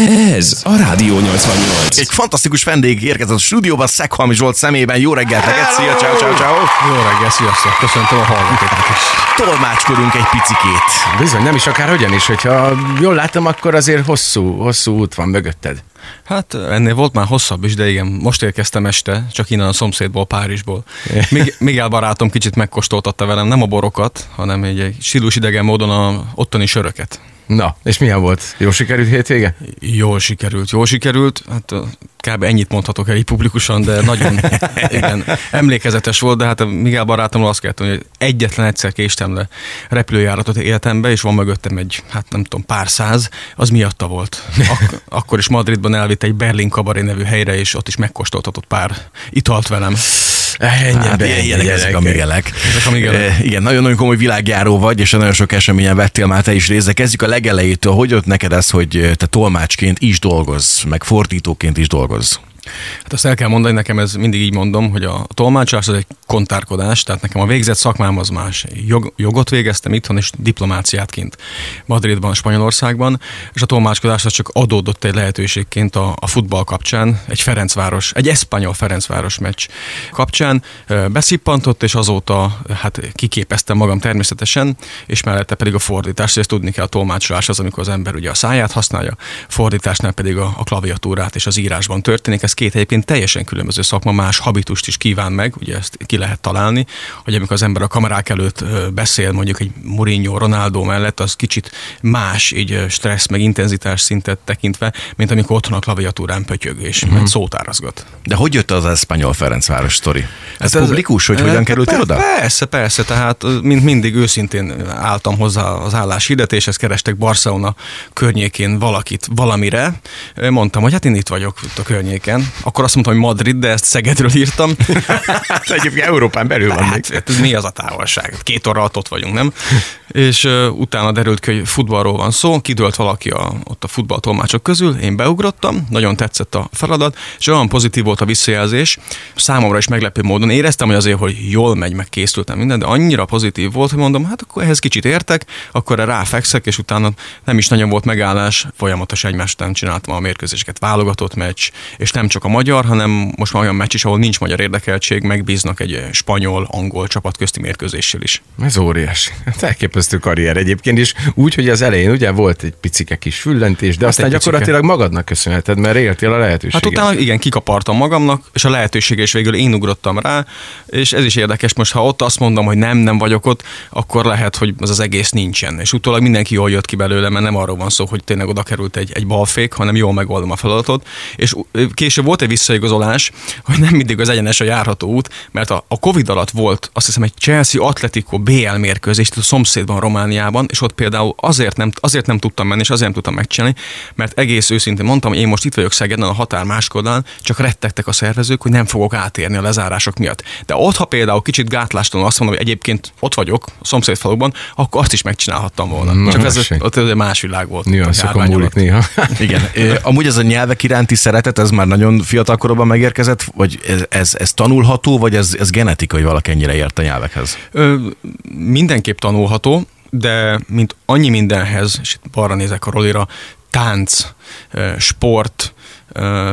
Ez a Rádió 88. Egy fantasztikus vendég érkezett a stúdióba, Szekhalmi Zsolt szemében. Jó reggelt neked, szia, ciao, ciao, ciao. Jó reggel, sziasztok, köszöntöm a hallgatókat is. Tolmácskodunk egy picikét. Bizony, nem is akár hogyan is, hogyha jól látom, akkor azért hosszú, hosszú út van mögötted. Hát ennél volt már hosszabb is, de igen, most érkeztem este, csak innen a szomszédból, Párizsból. Mig- Miguel barátom kicsit megkóstoltatta velem, nem a borokat, hanem egy, egy idegen módon a ottani söröket. Na, és milyen volt? Jó sikerült hétvége? Jól sikerült, jól sikerült. Hát kb. ennyit mondhatok el így publikusan, de nagyon igen, emlékezetes volt, de hát a Miguel barátomról azt kellett hogy egyetlen egyszer késtem le repülőjáratot életembe, és van mögöttem egy, hát nem tudom, pár száz, az miatta volt. Ak- akkor is Madridban elvitt egy Berlin Cabaret nevű helyre, és ott is megkóstoltatott pár italt velem. Ennyi, Hát ilyen, ilyenek ezek a Miguelek. Ezek a Miguelek. Eh, igen, nagyon-nagyon komoly világjáró vagy, és nagyon sok eseményen vettél már te is részt. Kezdjük a legelejétől. Hogy jött neked ez, hogy te tolmácsként is dolgozz, meg fordítóként is dolgozz? Hát azt el kell mondani, nekem ez mindig így mondom, hogy a tolmácsolás az egy kontárkodás, tehát nekem a végzett szakmám az más. Jog, jogot végeztem itthon, és diplomáciát kint Madridban, Spanyolországban, és a tolmácskodás az csak adódott egy lehetőségként a, a futball kapcsán, egy Ferencváros, egy eszpanyol Ferencváros meccs kapcsán beszippantott, és azóta hát kiképeztem magam természetesen, és mellette pedig a fordítás, hogy ezt tudni kell, a tolmácsolás az, amikor az ember ugye a száját használja, fordításnál pedig a, a klaviatúrát és az írásban történik. Ez két egyébként teljesen különböző szakma, más habitust is kíván meg, ugye ezt ki lehet találni, hogy amikor az ember a kamerák előtt beszél, mondjuk egy Mourinho, Ronaldo mellett, az kicsit más, így stressz, meg intenzitás szintet tekintve, mint amikor otthon a klaviatúrán pötyög és Mhm. uh-huh. szótárazgat. De hogy jött az Espanyol Ferencváros sztori? Ez Hát publikus, hogy hogyan kerültél per- oda? Persze, persze, tehát mint mindig őszintén álltam hozzá az állás hirdetéshez, kerestek Barcelona környékén valakit valamire. Mondtam, hogy hát én itt vagyok itt a környéken. Akkor azt mondtam, hogy Madrid, de ezt Szegedről írtam. Hát egyébként Európán belül van Hát, hát ez mi az a távolság? Két óra ott vagyunk, nem? És uh, utána derült ki, hogy futballról van szó, kidőlt valaki a, ott a futballtolmácsok közül, én beugrottam, nagyon tetszett a feladat, és olyan pozitív volt a visszajelzés, számomra is meglepő módon éreztem, hogy azért, hogy jól megy, meg készültem minden, de annyira pozitív volt, hogy mondom, hát akkor ehhez kicsit értek, akkor ráfekszek, és utána nem is nagyon volt megállás, folyamatos egymás után csináltam a mérkőzéseket, válogatott meccs, és nem csak a magyar, hanem most már olyan meccs is, ahol nincs magyar érdekeltség, megbíznak egy spanyol, angol csapat közti mérkőzéssel is. Ez óriási. Hát elképesztő karrier egyébként is. Úgy, hogy az elején ugye volt egy picike kis füllentés, de aztán Hát picike. gyakorlatilag magadnak köszönheted, mert éltél a lehetőséget. Hát utána igen, kikapartam magamnak, és a lehetősége is végül én ugrottam rá, és ez is érdekes, most ha ott azt mondom, hogy nem, nem vagyok ott, akkor lehet, hogy az az egész nincsen. És utólag mindenki jól jött ki belőle, mert nem arról van szó, hogy tényleg oda került egy, egy balfék, hanem jól megoldom a feladatot. És később volt egy visszaigazolás, hogy nem mindig az egyenes a járható út, mert a, a Covid alatt volt azt hiszem egy Chelsea Atletico BL mérkőzés a szomszédban Romániában, és ott például azért nem, azért nem tudtam menni, és azért nem tudtam megcsinálni, mert egész őszintén mondtam, hogy én most itt vagyok Szegeden a határ máskoldalán, csak rettegtek a szervezők, hogy nem fogok átérni a lezárások miatt. De ott, ha például kicsit gátlástalanul azt mondom, hogy egyébként ott vagyok, a szomszédfaluban, akkor azt is megcsinálhattam volna. Na, csak ez ott egy más világ volt. a Nüanszokon múlik alatt. néha. Igen. Amúgy ez a nyelvek iránti szeretet, ez már nagyon fiatal korban megérkezett, vagy ez, ez, tanulható, vagy ez, ez genetikai, valaki ennyire ért a nyelvekhez? Ö, mindenképp tanulható, de mint annyi mindenhez, és itt balra nézek a rolira, tánc, sport,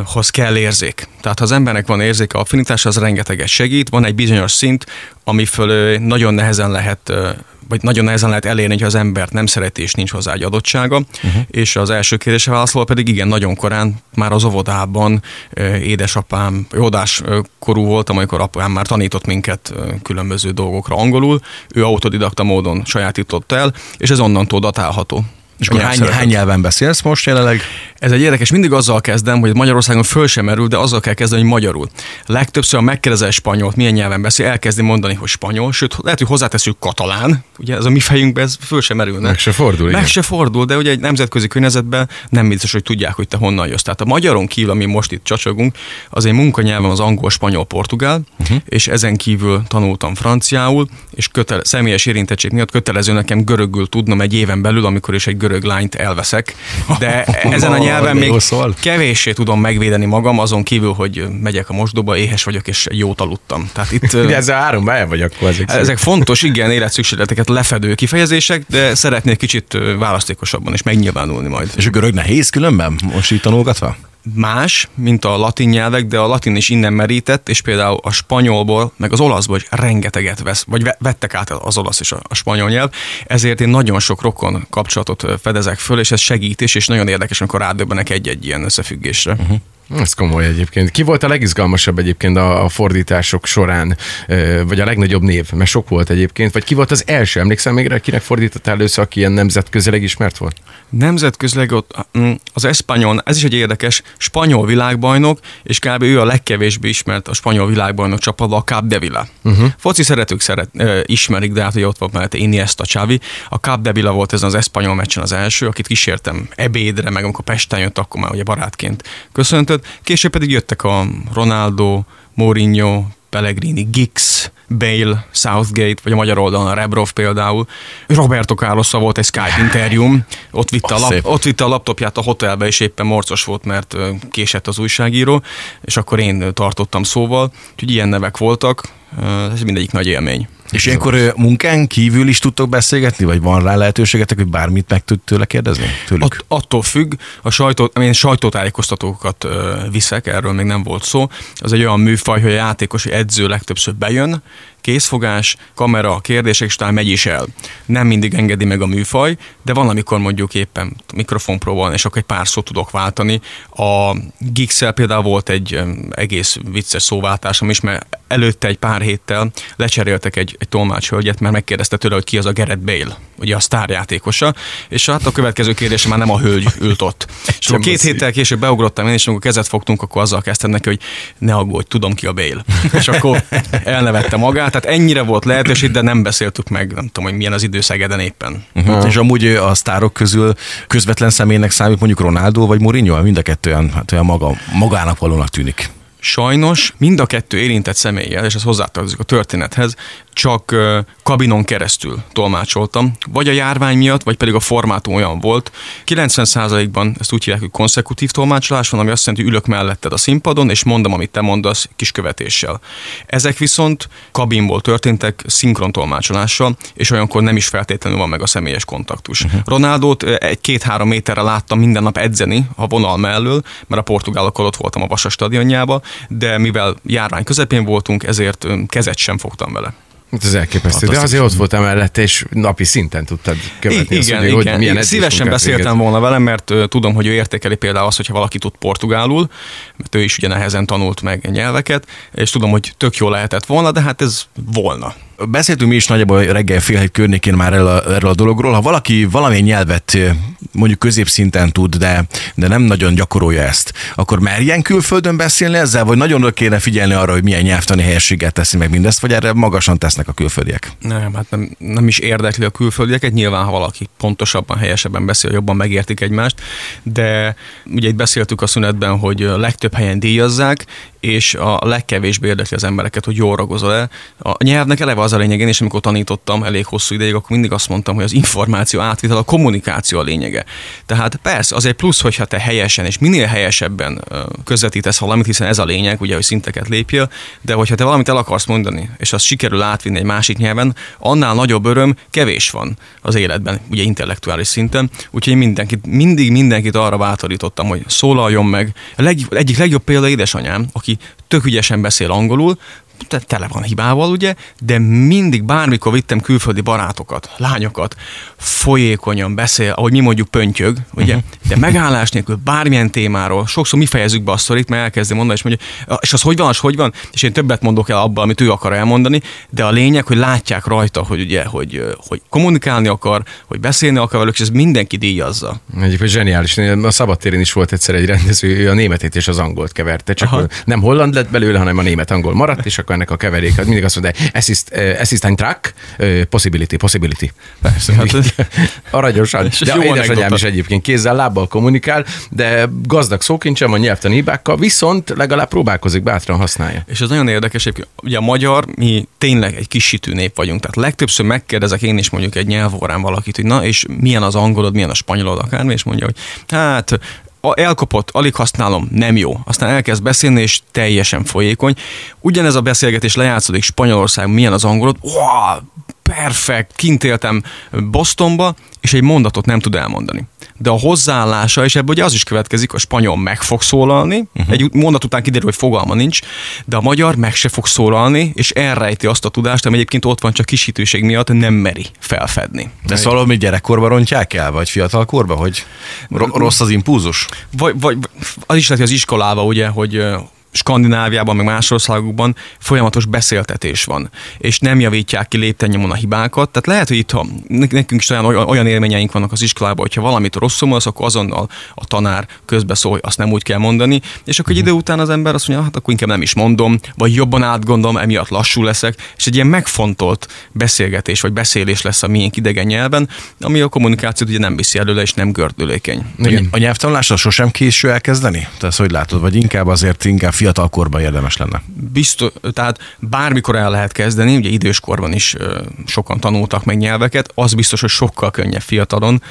hoz kell érzék. Tehát ha az embernek van érzéke, affinitás, az rengeteget segít. Van egy bizonyos szint, ami föl nagyon nehezen lehet vagy nagyon nehezen lehet elérni, hogy az embert nem szereti, és nincs hozzá egy adottsága. Uh-huh. És az első kérdése válaszolva pedig igen, nagyon korán, már az óvodában édesapám, óvodás ö, korú voltam, amikor apám már tanított minket különböző dolgokra angolul. Ő autodidakta módon sajátított el, és ez onnantól datálható. És akkor hány, hány nyelven beszélsz most jelenleg? Ez egy érdekes, mindig azzal kezdem, hogy Magyarországon föl sem merül, de azzal kell kezdeni, hogy magyarul. Legtöbbször, ha megkérdezel spaኞlt, milyen nyelven beszél, elkezdi mondani, hogy spanyol, sőt, lehet, hogy hozzáteszünk katalán, ugye ez a mi fejünkben, ez föl sem merülne. Meg se fordul, Meg igen. se fordul, de ugye egy nemzetközi környezetben nem biztos, hogy tudják, hogy te honnan jössz. Tehát a magyaron kívül, ami most itt csacsogunk, az én munkanyelvem az angol, spanyol, portugál, uh-huh. és ezen kívül tanultam franciául, és kötele, személyes érintettség miatt kötelező nekem görögül tudnom egy éven belül, amikor is egy görög lányt elveszek. De ezen a nyelven még kevéssé tudom megvédeni magam, azon kívül, hogy megyek a mosdóba, éhes vagyok, és jót aludtam. Tehát itt De ezzel háromba el vagy akkor ezek ezek fontos, igen, életszükségleteket lefedő kifejezések, de szeretnék kicsit választékosabban is megnyilvánulni majd. És a görög nehéz különben, most így tanulgatva? Más, mint a latin nyelvek, de a latin is innen merített, és például a spanyolból, meg az olaszból is rengeteget vesz, vagy ve- vettek át az olasz és a, spanyol nyelv, ezért én nagyon sok rokon kapcsolatot fedezek föl, és ez segít és nagyon érdekes, amikor rádöbbenek egy-egy ilyen összefüggésre. Uh-huh. Ez komoly egyébként. Ki volt a legizgalmasabb egyébként a, a fordítások során, vagy a legnagyobb név? Mert sok volt egyébként. Vagy ki volt az első? Emlékszel még rá, kinek fordítottál először, aki ilyen nemzetközileg ismert volt? Nemzetközileg ott mm, az eszpanyol, ez is egy érdekes, spanyol világbajnok, és kb. ő a legkevésbé ismert a spanyol világbajnok csapatban, a Capdevila. Uh-huh. Foci szeretők szeret, ismerik, de hát ugye ott volt mellette Iniesta, Xavi. A Capdevila volt ezen az eszpanyol meccsen az első, akit kísértem ebédre, meg amikor Pesten jött, akkor már ugye barátként köszöntött. Később pedig jöttek a Ronaldo, Mourinho, Pellegrini, Giggs, Bale, Southgate, vagy a magyar oldalon a Rebrov például. Roberto carlos volt egy Skype interjúm, ott vitte, a Az lap, szép. ott vitte a laptopját a hotelbe, és éppen morcos volt, mert késett az újságíró, és akkor én tartottam szóval. Úgyhogy ilyen nevek voltak, ez mindegyik nagy élmény. És ilyenkor munkán kívül is tudtok beszélgetni, vagy van rá lehetőségetek, hogy bármit meg tud tőle kérdezni? Tőlük? At, attól függ, a sajtó, én sajtótájékoztatókat viszek, erről még nem volt szó. Az egy olyan műfaj, hogy a játékos edző legtöbbször bejön, készfogás, kamera, kérdések, és utána megy is el. Nem mindig engedi meg a műfaj, de van, amikor mondjuk éppen mikrofonpró van, és akkor egy pár szót tudok váltani. A Gixel például volt egy egész vicces szóváltásom is, mert előtte egy pár héttel lecseréltek egy, egy tolmácshölgyet, mert megkérdezte tőle, hogy ki az a Gerett Bale, ugye a sztárjátékosa, és hát a következő kérdése már nem a hölgy ült ott. És akkor két héttel később beugrottam én, és amikor kezet fogtunk, akkor azzal kezdtem neki, hogy ne aggódj, tudom ki a Bale. És akkor elnevette magát, tehát ennyire volt lehetőség, de nem beszéltük meg, nem tudom, hogy milyen az idő Szegeden éppen. Uh-huh. És amúgy a sztárok közül közvetlen személynek számít mondjuk Ronaldo vagy Mourinho, mind a kettő olyan, hát olyan maga, magának valónak tűnik. Sajnos mind a kettő érintett személlyel, és ez hozzátartozik a történethez, csak kabinon keresztül tolmácsoltam, vagy a járvány miatt, vagy pedig a formátum olyan volt. 90%-ban ezt úgy hívják, hogy konszekutív tolmácsolás van, ami azt jelenti, hogy ülök melletted a színpadon, és mondom, amit te mondasz, kis követéssel. Ezek viszont kabinból történtek, szinkron tolmácsolással, és olyankor nem is feltétlenül van meg a személyes kontaktus. Uh-huh. Ronaldót ö, egy-két-három méterre láttam minden nap edzeni a vonal mellől, mert a portugálokkal ott voltam a Vasas stadionjába, de mivel járvány közepén voltunk, ezért kezet sem fogtam vele. Hát Ez elképesztő. De azért ott voltál mellette, és napi szinten tudtad követni. I- azt, igen, hogy, igen. hogy Én Szívesen beszéltem végez. volna vele, mert ö, tudom, hogy ő értékeli például azt, hogyha valaki tud portugálul, mert ő is ugye nehezen tanult meg nyelveket, és tudom, hogy tök jó lehetett volna, de hát ez volna. Beszéltünk mi is nagyjából reggel fél hét környékén már erről a, erről a dologról. Ha valaki valamilyen nyelvet mondjuk középszinten tud, de, de nem nagyon gyakorolja ezt, akkor merjen külföldön beszélni ezzel, vagy nagyon oda kéne figyelni arra, hogy milyen nyelvtani helyességgel teszi meg mindezt, vagy erre magasan tesznek a külföldiek? Nem, hát nem, nem is érdekli a külföldieket, nyilván ha valaki pontosabban, helyesebben beszél, jobban megértik egymást, de ugye itt beszéltük a szünetben, hogy legtöbb helyen díjazzák, és a legkevésbé érdekli az embereket, hogy jól ragozol-e. A nyelvnek eleve az a lényeg, én is amikor tanítottam elég hosszú ideig, akkor mindig azt mondtam, hogy az információ átvitel, a kommunikáció a lényege. Tehát persze, az egy plusz, hogyha te helyesen és minél helyesebben közvetítesz valamit, hiszen ez a lényeg, ugye, hogy szinteket lépjél, de hogyha te valamit el akarsz mondani, és azt sikerül átvinni egy másik nyelven, annál nagyobb öröm kevés van az életben, ugye intellektuális szinten. Úgyhogy mindenkit, mindig mindenkit arra bátorítottam, hogy szólaljon meg. A leg, egyik legjobb példa édesanyám, aki tök ügyesen beszél angolul, te- tele van hibával, ugye, de mindig bármikor vittem külföldi barátokat, lányokat, folyékonyan beszél, ahogy mi mondjuk pöntyög, ugye, uh-huh. de megállás nélkül bármilyen témáról, sokszor mi fejezzük be a sztorit, mert elkezdi mondani, és mondja, "Ah, és az hogy van, az hogy van, és én többet mondok el abban, amit ő akar elmondani, de a lényeg, hogy látják rajta, hogy ugye, hogy, hogy kommunikálni akar, hogy beszélni akar velük, és ez mindenki díjazza. Egyébként zseniális. A szabadtéren is volt egyszer egy rendező, ő a németét és az angolt keverte, csak Aha. nem holland lett belőle, hanem a német-angol maradt, és akkor ennek a keverék, az mindig azt mondta, assist, uh, assist ein track, uh, possibility, possibility. Persze, hát, Aranyosan. De jó édesanyám is egyébként kézzel, lábbal kommunikál, de gazdag szókincsem van nyelvtani hibákkal, viszont legalább próbálkozik, bátran használja. És ez nagyon érdekes, hogy ugye a magyar, mi tényleg egy kisítő nép vagyunk, tehát legtöbbször megkérdezek én is mondjuk egy nyelvórán valakit, hogy na, és milyen az angolod, milyen a spanyolod akármi, és mondja, hogy hát elkapott, alig használom, nem jó. Aztán elkezd beszélni, és teljesen folyékony. Ugyanez a beszélgetés lejátszódik Spanyolország, milyen az angolod, wow, perfekt, kint éltem Bostonba, és egy mondatot nem tud elmondani. De a hozzáállása, és ebből ugye az is következik, a spanyol meg fog szólalni, uh-huh. egy mondat után kiderül, hogy fogalma nincs, de a magyar meg se fog szólalni, és elrejti azt a tudást, ami egyébként ott van, csak kisítőség miatt nem meri felfedni. De ezt valami gyerekkorban rontják el, vagy fiatalkorban, hogy ro- rossz az impulzus? Vagy, vagy az is lehet, hogy az iskolában, ugye, hogy Skandináviában, meg más országokban folyamatos beszéltetés van, és nem javítják ki lépten a hibákat. Tehát lehet, hogy itt ha nekünk is olyan, olyan élményeink vannak az iskolában, hogyha valamit rosszul mondasz, akkor azonnal a tanár közbeszól, hogy azt nem úgy kell mondani, és akkor egy idő után az ember azt mondja, hát akkor inkább nem is mondom, vagy jobban átgondolom, emiatt lassú leszek, és egy ilyen megfontolt beszélgetés vagy beszélés lesz a miénk idegen nyelven, ami a kommunikációt ugye nem viszi előle, és nem gördülékeny. Igen. A nyelvtanulásra sosem késő elkezdeni? Te ezt hogy látod? Vagy inkább azért inkább fiatalkorban érdemes lenne? biztos, tehát bármikor el lehet kezdeni, ugye időskorban is sokan tanultak meg nyelveket, az biztos, hogy sokkal könnyebb fiatalon.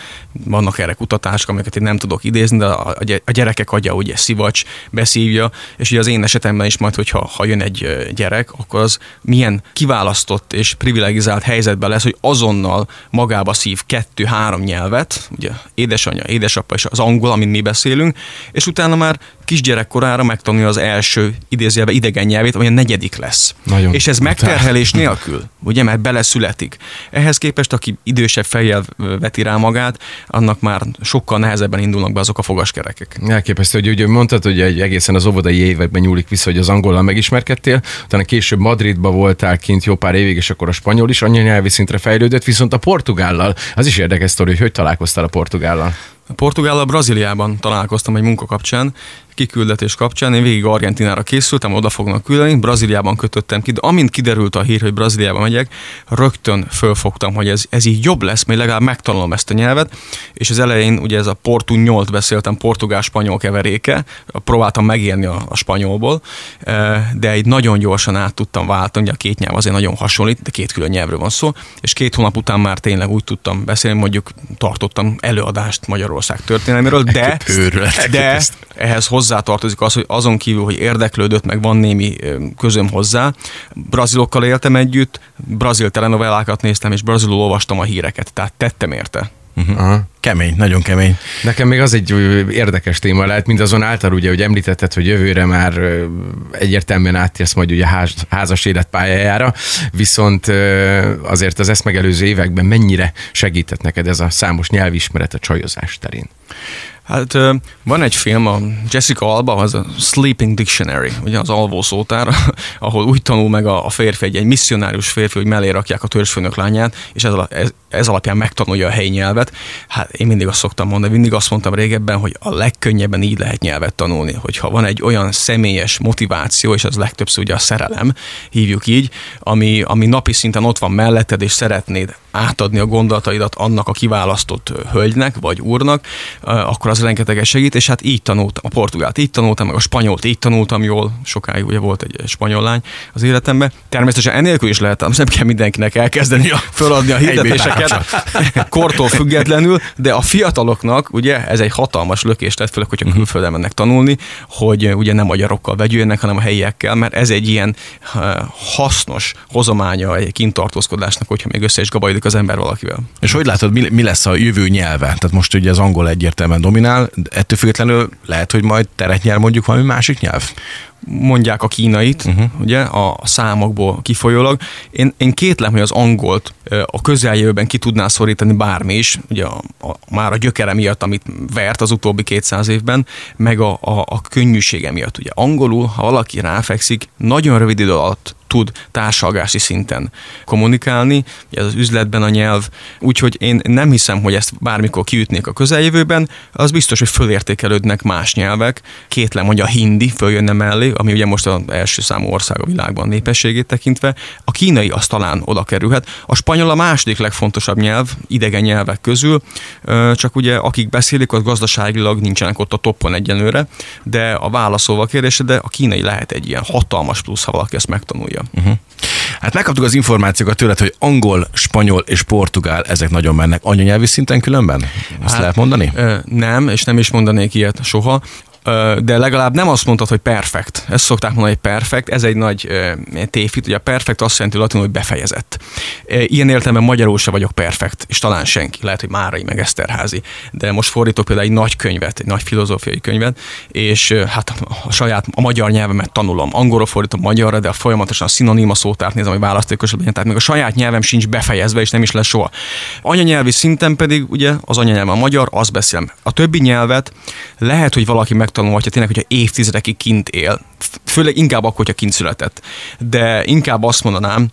Vannak erre kutatások, amiket én nem tudok idézni, de a, a gy- a gyerekek agya ugye szivacs, beszívja, és ugye az én esetemben is majd, hogyha ha jön egy gyerek, akkor az milyen kiválasztott és privilegizált helyzetben lesz, hogy azonnal magába szív kettő-három nyelvet, ugye édesanyja, édesapa és az angol, amit mi beszélünk, és utána már kisgyerekkorára megtanulja az első idézőjelben idegen nyelvét, ami a negyedik lesz. Nagyon és ez megterhelés nélkül, ugye, mert beleszületik. Ehhez képest, aki idősebb fejjel veti rá magát, annak már sokkal nehezebben indulnak be azok a fogaskerekek. Elképesztő, hogy ugye mondtad, hogy egy egészen az óvodai években nyúlik vissza, hogy az angollal megismerkedtél, utána később Madridba voltál kint jó pár évig, és akkor a spanyol is anyanyelvi szintre fejlődött, viszont a portugállal, az is érdekes sztori, hogy hogy találkoztál a portugállal. A Portugállal Brazíliában találkoztam egy munka kapcsán, kiküldetés kapcsán. Én végig Argentinára készültem, oda fognak küldeni, Brazíliában kötöttem ki, de amint kiderült a hír, hogy Brazíliába megyek, rögtön fölfogtam, hogy ez, ez így jobb lesz, még legalább megtanulom ezt a nyelvet, és az elején ugye ez a portu 8 beszéltem, portugál-spanyol keveréke, próbáltam megélni a, a spanyolból, eh, de egy nagyon gyorsan át tudtam váltani, ugye a két nyelv azért nagyon hasonlít, de két külön nyelvről van szó, és két hónap után már tényleg úgy tudtam beszélni, mondjuk tartottam előadást Magyarország történelméről, de, de ehhez hozzátartozik az, hogy azon kívül, hogy érdeklődött, meg van némi közöm hozzá, brazilokkal éltem együtt, brazil telenovellákat néztem, és brazilul olvastam a híreket, tehát tettem érte. Aha. Kemény, nagyon kemény. Nekem még az egy érdekes téma lehet, mindazonáltal ugye, hogy említetted, hogy jövőre már egyértelműen áttérsz majd ugye ház, házas élet pályájára, viszont azért az ezt megelőző években mennyire segített neked ez a számos nyelvismeret a csajozás terén? Hát van egy film, a Jessica Alba, az a Sleeping Dictionary, ugye az alvó szótár, ahol úgy tanul meg a, férfi, egy, egy misszionárius férfi, hogy mellé rakják a törzsfőnök lányát, és ez, ez, ez alapján megtanulja a helyi nyelvet. Hát én mindig azt szoktam mondani, mindig azt mondtam régebben, hogy a legkönnyebben így lehet nyelvet tanulni, hogyha van egy olyan személyes motiváció, és az legtöbbször ugye a szerelem, hívjuk így, ami, ami napi szinten ott van melletted, és szeretnéd átadni a gondolataidat annak a kiválasztott hölgynek vagy úrnak, akkor az rengeteget segít, és hát így tanultam a portugált, így tanultam, meg a spanyolt, így tanultam jól, sokáig ugye volt egy spanyol lány az életemben. Természetesen enélkül is lehet, most nem kell mindenkinek elkezdeni a, föladni a hirdetéseket, kortól függetlenül, de a fiataloknak ugye ez egy hatalmas lökés lett, főleg, hogyha külföldön mennek tanulni, hogy ugye nem magyarokkal vegyüljenek, hanem a helyiekkel, mert ez egy ilyen hasznos hozománya egy kintartózkodásnak, hogyha még össze is gabajdik az ember valakivel. És hogy látod, mi, mi lesz a jövő nyelve? Tehát most ugye az angol egyértelműen dominál, de ettől függetlenül lehet, hogy majd teret nyer mondjuk valami másik nyelv? mondják a kínait, uh-huh. ugye, a számokból kifolyólag. Én, én kétlem, hogy az angolt a közeljövőben ki tudná szorítani bármi is, ugye a, a, már a gyökere miatt, amit vert az utóbbi 200 évben, meg a, a, a könnyűsége miatt. Ugye angolul, ha valaki ráfekszik, nagyon rövid idő alatt tud társalgási szinten kommunikálni, ez az üzletben a nyelv, úgyhogy én nem hiszem, hogy ezt bármikor kiütnék a közeljövőben, az biztos, hogy fölértékelődnek más nyelvek, kétlem, hogy a hindi följönne mellé, ami ugye most az első számú ország a világban népességét tekintve, a kínai az talán oda kerülhet, a spanyol a második legfontosabb nyelv, idegen nyelvek közül, csak ugye akik beszélik, az gazdaságilag nincsenek ott a toppon egyenlőre, de a válaszolva a kérdésre, de a kínai lehet egy ilyen hatalmas plusz, ha valaki ezt megtanulja. Francia. Uh-huh. Hát megkaptuk az információkat tőled, hogy angol, spanyol és portugál, ezek nagyon mennek. Anyanyelvi szinten különben? Ezt hát, lehet mondani? Ö, nem, és nem is mondanék ilyet soha de legalább nem azt mondtad, hogy perfekt. Ezt szokták mondani, hogy perfekt. Ez egy nagy tévhit. Ugye a perfekt azt jelenti latinul, hogy befejezett. Ilyen értelemben magyarul se vagyok perfekt, és talán senki. Lehet, hogy Márai meg Eszterházi. De most fordítok például egy nagy könyvet, egy nagy filozófiai könyvet, és hát a saját a magyar nyelvemet tanulom. Angolra fordítom magyarra, de a folyamatosan a szinonima szótárt nézem, hogy választékos legyen. Tehát még a saját nyelvem sincs befejezve, és nem is lesz soha. Anyanyelvi szinten pedig ugye az anyanyelvem a magyar, azt beszélem. A többi nyelvet lehet, hogy valaki meg megtanulhatja tényleg, hogyha évtizedekig kint él. Főleg inkább akkor, hogyha kint született. De inkább azt mondanám,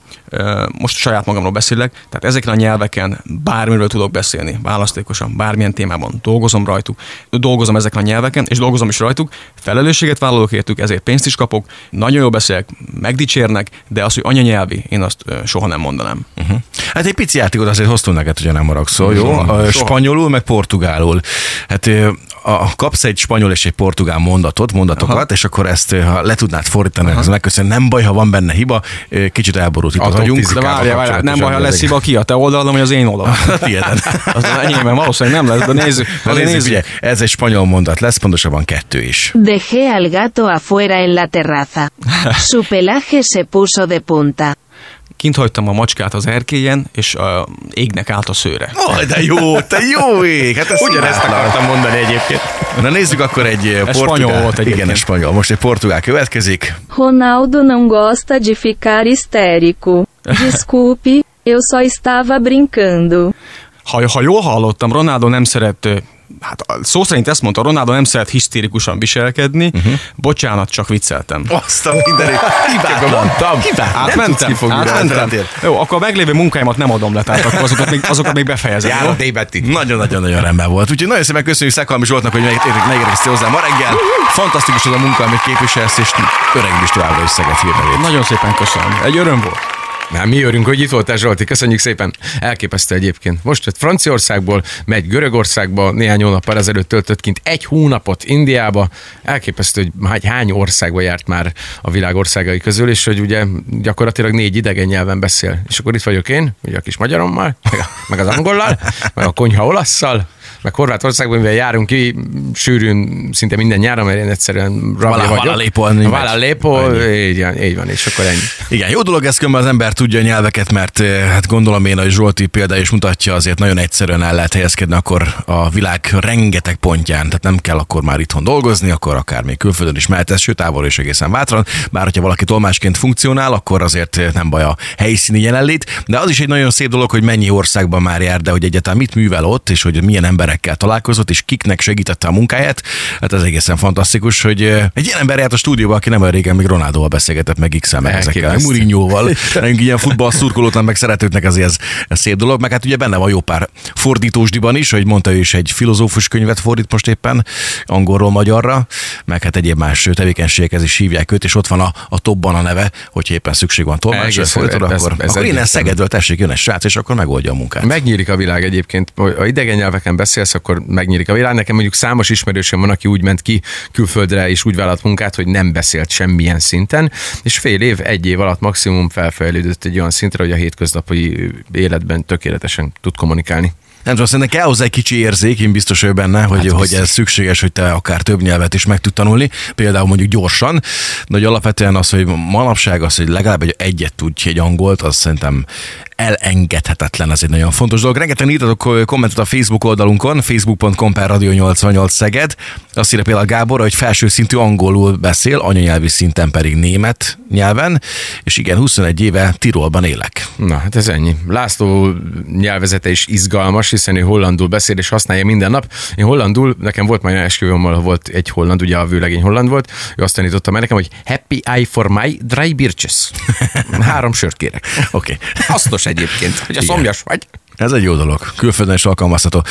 most saját magamról beszélek, tehát ezeken a nyelveken bármiről tudok beszélni, választékosan, bármilyen témában dolgozom rajtuk, dolgozom ezeken a nyelveken, és dolgozom is rajtuk, felelősséget vállalok értük, ezért pénzt is kapok, nagyon jól beszélek, megdicsérnek, de az, hogy anyanyelvi, én azt soha nem mondanám. Uh-huh. Hát egy pici játékot azért hoztunk neked, hogyha nem maragszol, jó? Soha. Spanyolul, meg portugálul. Hát a, kapsz egy spanyol és egy portugál mondatot, mondatokat, Aha. és akkor ezt, ha le tudnád fordítani, az megköszönöm, nem baj, ha van benne hiba, kicsit elborult itt vagyunk. De várja, várja, nem baj, ha lesz hiba ki a te oldalon, vagy az én oldalam. Tiéden. az enyémben valószínűleg nem lesz, de nézzük. Na, nézzük, nézzük. Ugye, ez egy spanyol mondat lesz, pontosabban kettő is. Dejé al gato afuera en la terraza. Su pelaje se puso de punta kint hagytam a macskát az erkélyen, és a égnek állt a szőre. Oh, de jó, te jó ég! Hát ezt Ugyanezt akartam mondani egyébként. Na nézzük akkor egy ez portugál. spanyol volt egyébként. Igen, spanyol. Most egy portugál következik. Ronaldo não gosta de ficar histérico. Desculpe, eu só estava brincando. Ha, ha jól hallottam, Ronaldo nem szeret hát szó szerint ezt mondta, Ronaldo nem szeret hisztérikusan viselkedni, uh-huh. bocsánat, csak vicceltem. Azt a mindenit, hibátlan, mondtam, átmentem, átmentem. Jó, akkor a meglévő munkáimat nem adom le, tehát akkor azokat még, azokat még befejezem. Jár Nagyon-nagyon-nagyon rendben volt. Úgyhogy nagyon szépen köszönjük Szekhalmi Zsoltnak, hogy megérkeztél hozzá ma reggel. Fantasztikus az a munka, amit képviselsz, és öreg is továbbra is Szeged hírnevét. Nagyon szépen köszönöm. Egy öröm volt. Na, mi örünk, hogy itt voltál, Zsolti. Köszönjük szépen. Elképesztő egyébként. Most jött Franciaországból, megy Görögországba, néhány hónappal ezelőtt töltött kint egy hónapot Indiába. Elképesztő, hogy hány országba járt már a világ országai közül, és hogy ugye gyakorlatilag négy idegen nyelven beszél. És akkor itt vagyok én, ugye a kis magyarommal, meg az angollal, meg a konyha olaszszal, meg Horvátországban, mivel járunk ki sűrűn szinte minden nyáron, mert én egyszerűen rabja vagyok. Vala lépo, így van, így van, és akkor ennyi. Igen, jó dolog ez, az ember tudja a nyelveket, mert eh, hát gondolom én, hogy Zsolti példa is mutatja, azért nagyon egyszerűen el lehet helyezkedni akkor a világ rengeteg pontján, tehát nem kell akkor már itthon dolgozni, akkor akár még külföldön is mehet, sőt távol is egészen bátran, bár hogyha valaki tolmásként funkcionál, akkor azért eh, nem baj a helyszíni jelenlét, de az is egy nagyon szép dolog, hogy mennyi országban már jár, de hogy egyáltalán mit művel ott, és hogy milyen emberekkel találkozott, és kiknek segítette a munkáját. Hát ez egészen fantasztikus, hogy egy ilyen ember járt a stúdióba, aki nem olyan régen még Ronaldóval beszélgetett, meg x meg ezekkel, Mourinhoval, nekünk ilyen futball szurkolótlan, meg szeretőknek azért ez, ez, szép dolog, meg hát ugye benne van jó pár fordítósdiban is, hogy mondta ő is egy filozófus könyvet fordít most éppen angolról magyarra, meg hát egyéb más tevékenységekhez is hívják őt, és ott van a, a topban a neve, hogy éppen szükség van tolmácsra, fordítóra, akkor, ez akkor innen Szegedről tessék, jön egy srác, és akkor megoldja a munkát. Megnyílik a világ egyébként, ha idegen nyelveken beszélsz, akkor megnyílik a világ. Nekem mondjuk számos ismerősöm van, aki úgy ment ki külföldre és úgy vállalt munkát, hogy nem beszélt semmilyen szinten, és fél év, egy év alatt maximum felfejlődött egy olyan szintre, hogy a hétköznapi életben tökéletesen tud kommunikálni. Nem tudom, szerintem kell hozzá egy kicsi érzék, én biztos vagyok benne, hogy, hát hogy ez szükséges, hogy te akár több nyelvet is meg tud tanulni, például mondjuk gyorsan, de hogy alapvetően az, hogy manapság az, hogy legalább egy egyet tudj egy angolt, az szerintem elengedhetetlen, ez egy nagyon fontos dolog. Rengeteg írtatok kommentet a Facebook oldalunkon, facebook.com per Radio 88 Szeged. Azt írja például Gábor, hogy felső szintű angolul beszél, anyanyelvi szinten pedig német nyelven, és igen, 21 éve Tirolban élek. Na, hát ez ennyi. László nyelvezete is izgalmas, hiszen ő hollandul beszél és használja minden nap. Én hollandul, nekem volt majd esküvőm, volt egy holland, ugye a vőlegény holland volt, ő azt tanította meg nekem, hogy happy eye for my dry birches. Három sört kérek. Oké. Okay. Hasznos egyébként, hogy a szomjas vagy. Ez egy jó dolog, külföldön is alkalmazható.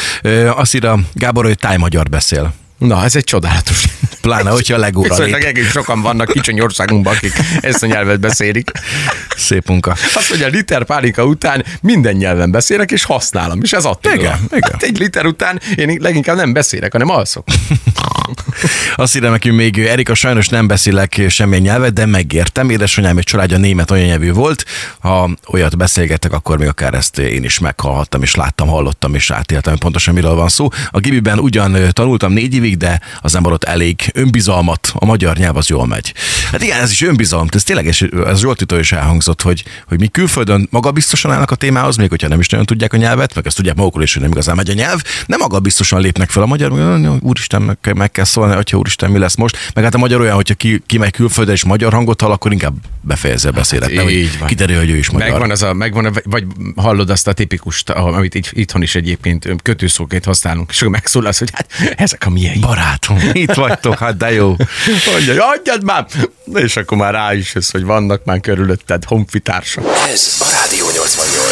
Azt írja Gábor, hogy tájmagyar beszél. Na, ez egy csodálatos Pláne, hogyha a legóra Viszonylag lép. egész sokan vannak kicsony országunkban, akik ezt a nyelvet beszélik. Szép munka. Azt mondja, liter pálinka után minden nyelven beszélek, és használom, és ez Attila. Igen, igen. Hát egy liter után én leginkább nem beszélek, hanem alszok. Azt írja nekünk még, Erika, sajnos nem beszélek semmilyen nyelvet, de megértem. Édesanyám egy családja német anyanyelvű volt. Ha olyat beszélgettek, akkor még akár ezt én is meghallhattam, és láttam, hallottam, és átéltem, hogy pontosan miről van szó. A Gibiben ugyan tanultam négy évig, de az ember ott elég önbizalmat. A magyar nyelv az jól megy. Hát igen, ez is önbizalom. Ez tényleg, ez Zsoltitól is elhangzott, hogy, hogy mi külföldön magabiztosan állnak a témához, még hogyha nem is nagyon tudják a nyelvet, meg ezt tudják magukról is, hogy nem igazán megy a nyelv, nem magabiztosan lépnek fel a magyar, hogy úristen, meg, kell- meg kell szólni, atya úristen, mi lesz most. Meg hát a magyar olyan, hogyha ki, ki megy külföldre és magyar hangot hall, akkor inkább befejezze a beszédet. nem, hogy Hát így van. Kiderül, hogy ő is magyar. Megvan az a, megvan a, vagy hallod azt a tipikust, amit itt, itthon is egyébként kötőszóként használunk, és akkor megszólalsz, hogy hát ezek a miei. Barátom, itt vagytok, hát de jó. Mondja, adjad már! És akkor már rá is jössz, hogy vannak már körülötted honfitársak. Ez a Rádió 88.